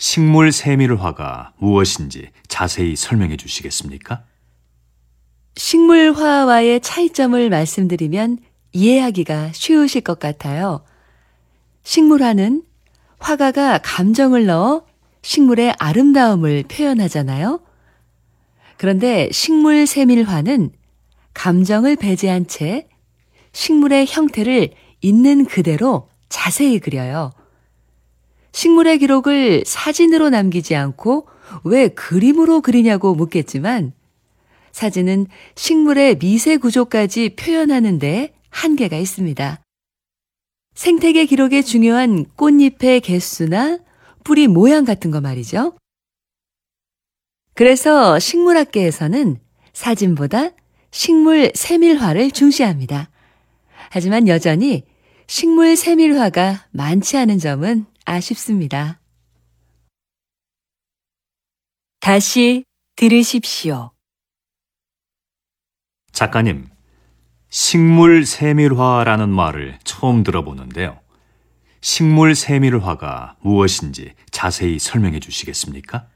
식물 세밀화가 무엇인지 자세히 설명해 주시겠습니까? 식물화와의 차이점을 말씀드리면 이해하기가 쉬우실 것 같아요. 식물화는 화가가 감정을 넣어 식물의 아름다움을 표현하잖아요. 그런데 식물 세밀화는 감정을 배제한 채 식물의 형태를 있는 그대로 자세히 그려요. 식물의 기록을 사진으로 남기지 않고 왜 그림으로 그리냐고 묻겠지만 사진은 식물의 미세 구조까지 표현하는데 한계가 있습니다. 생태계 기록에 중요한 꽃잎의 개수나 뿌리 모양 같은 거 말이죠. 그래서 식물학계에서는 사진보다 식물 세밀화를 중시합니다. 하지만 여전히 식물 세밀화가 많지 않은 점은 아쉽습니다. 다시 들으십시오. 작가님, 식물 세밀화라는 말을 처음 들어보는데요. 식물 세밀화가 무엇인지 자세히 설명해 주시겠습니까?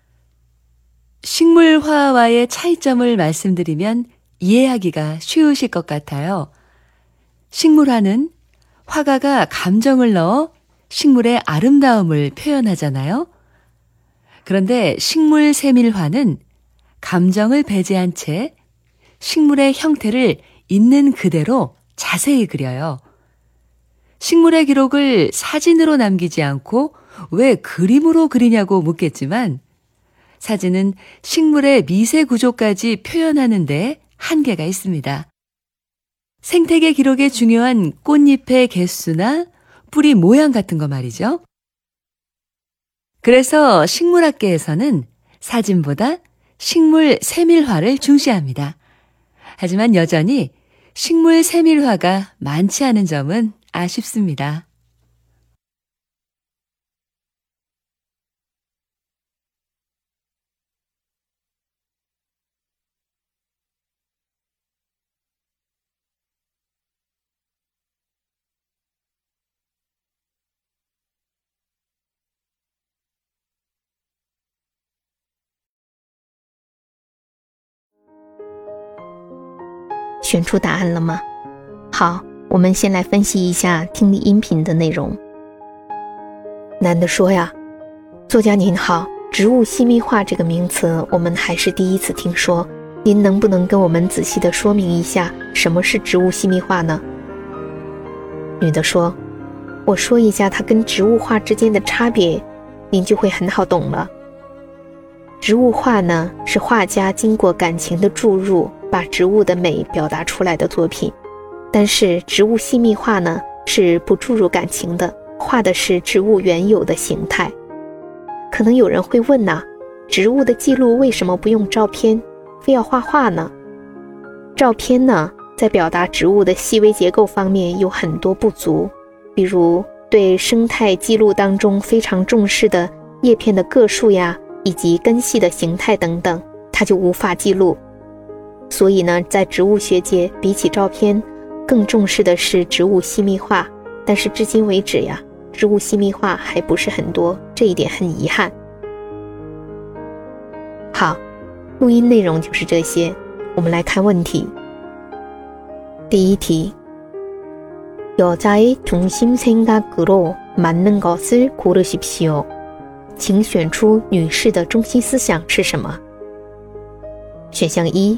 식물화와의 차이점을 말씀드리면 이해하기가 쉬우실 것 같아요. 식물화는 화가가 감정을 넣어 식물의 아름다움을 표현하잖아요. 그런데 식물 세밀화는 감정을 배제한 채 식물의 형태를 있는 그대로 자세히 그려요. 식물의 기록을 사진으로 남기지 않고 왜 그림으로 그리냐고 묻겠지만 사진은 식물의 미세 구조까지 표현하는데 한계가 있습니다. 생태계 기록에 중요한 꽃잎의 개수나 뿌리 모양 같은 거 말이죠. 그래서 식물학계에서는 사진보다 식물 세밀화를 중시합니다. 하지만 여전히 식물 세밀화가 많지 않은 점은 아쉽습니다. “选出答案了吗？好，我们先来分析一下听力音频的内容。男的说呀：“作家您好，植物细密化这个名词我们还是第一次听说，您能不能跟我们仔细的说明一下什么是植物细密化呢？”女的说：“我说一下它跟植物画之间的差别，您就会很好懂了。植物画呢，是画家经过感情的注入。”把植物的美表达出来的作品，但是植物细密画呢是不注入感情的，画的是植物原有的形态。可能有人会问呐，植物的记录为什么不用照片，非要画画呢？照片呢，在表达植物的细微结构方面有很多不足，比如对生态记录当中非常重视的叶片的个数呀，以及根系的形态等等，它就无法记录。所以呢，在植物学界，比起照片，更重视的是植物细密画。但是至今为止呀，植物细密画还不是很多，这一点很遗憾。好，录音内容就是这些。我们来看问题。第一题：여자의중심생각으로맞는것을고르십시오。请选出女士的中心思想是什么？选项一。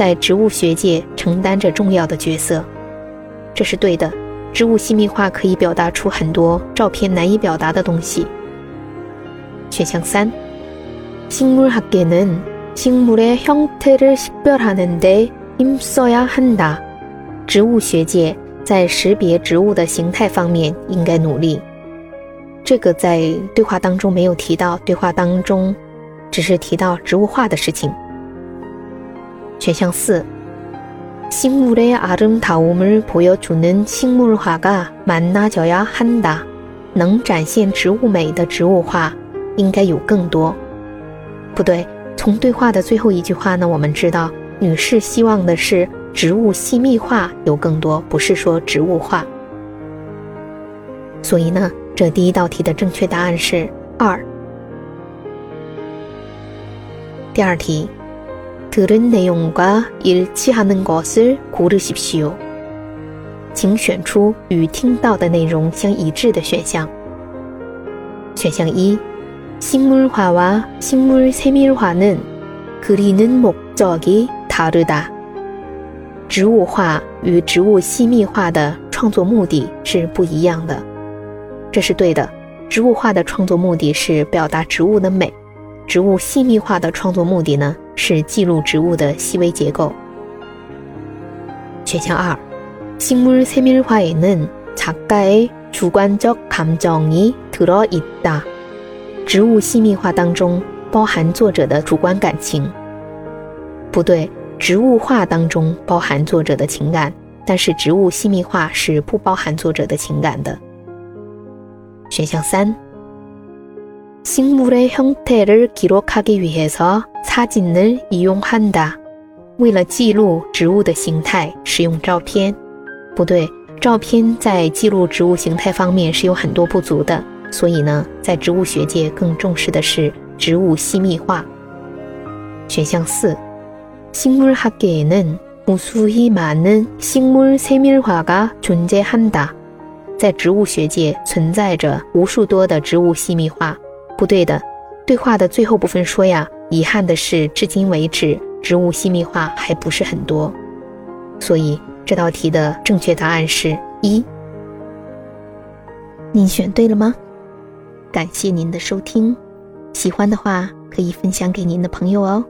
在植物学界承担着重要的角色。这是对的。植物细密化可以表达出很多照片难以表达的东西。选项三，식물学개는식물의형태를식별하는데힘써야한 다。 植物学界在识别植物的形态方面应该努力。这个在对话当中没有提到，对话当中只是提到植物画的事情。 选项四。식물의아름다움을보여주는식물화가많아져야한 다。 能展现植物美的植物画应该有更多。不对，从对话的最后一句话呢，我们知道女士希望的是植物细密画有更多，不是说植物画。所以呢，这第一道题的正确答案是二。第二题。 들은내용과일치하는것을고르십시 오。 请选出与听到的内容相一致的选项。选项一：식물화와식물세밀화는그리는목적이다르 다。 植物画与植物细密画的创作目的是不一样的。这是对的。植物画的创作目的是表达植物的美， 植物细密画的创作目的呢？是记录植物的细微结构。选项二，식물세밀화에는작가의주관적감정이들어있 다。 植物细密画当中包含作者的主观感情。不对，植物画当中包含作者的情感，但是植物细密画是不包含作者的情感的。选项三。 식물의형태를기록하기위해서사진을이용한 다。 为了记录植物的形态，使用照片。不对，照片在记录植物形态方面是有很多不足的。所以呢，在植物学界更重视的是植物细密化。选项四，식물학계에는무수히많은식물세밀화가존재한 다。 在植物学界存在着无数多的植物细密化。 不对的，对话的最后部分说呀，遗憾的是，至今为止，植物细密化还不是很多，所以这道题的正确答案是一。您选对了吗？感谢您的收听，喜欢的话可以分享给您的朋友哦。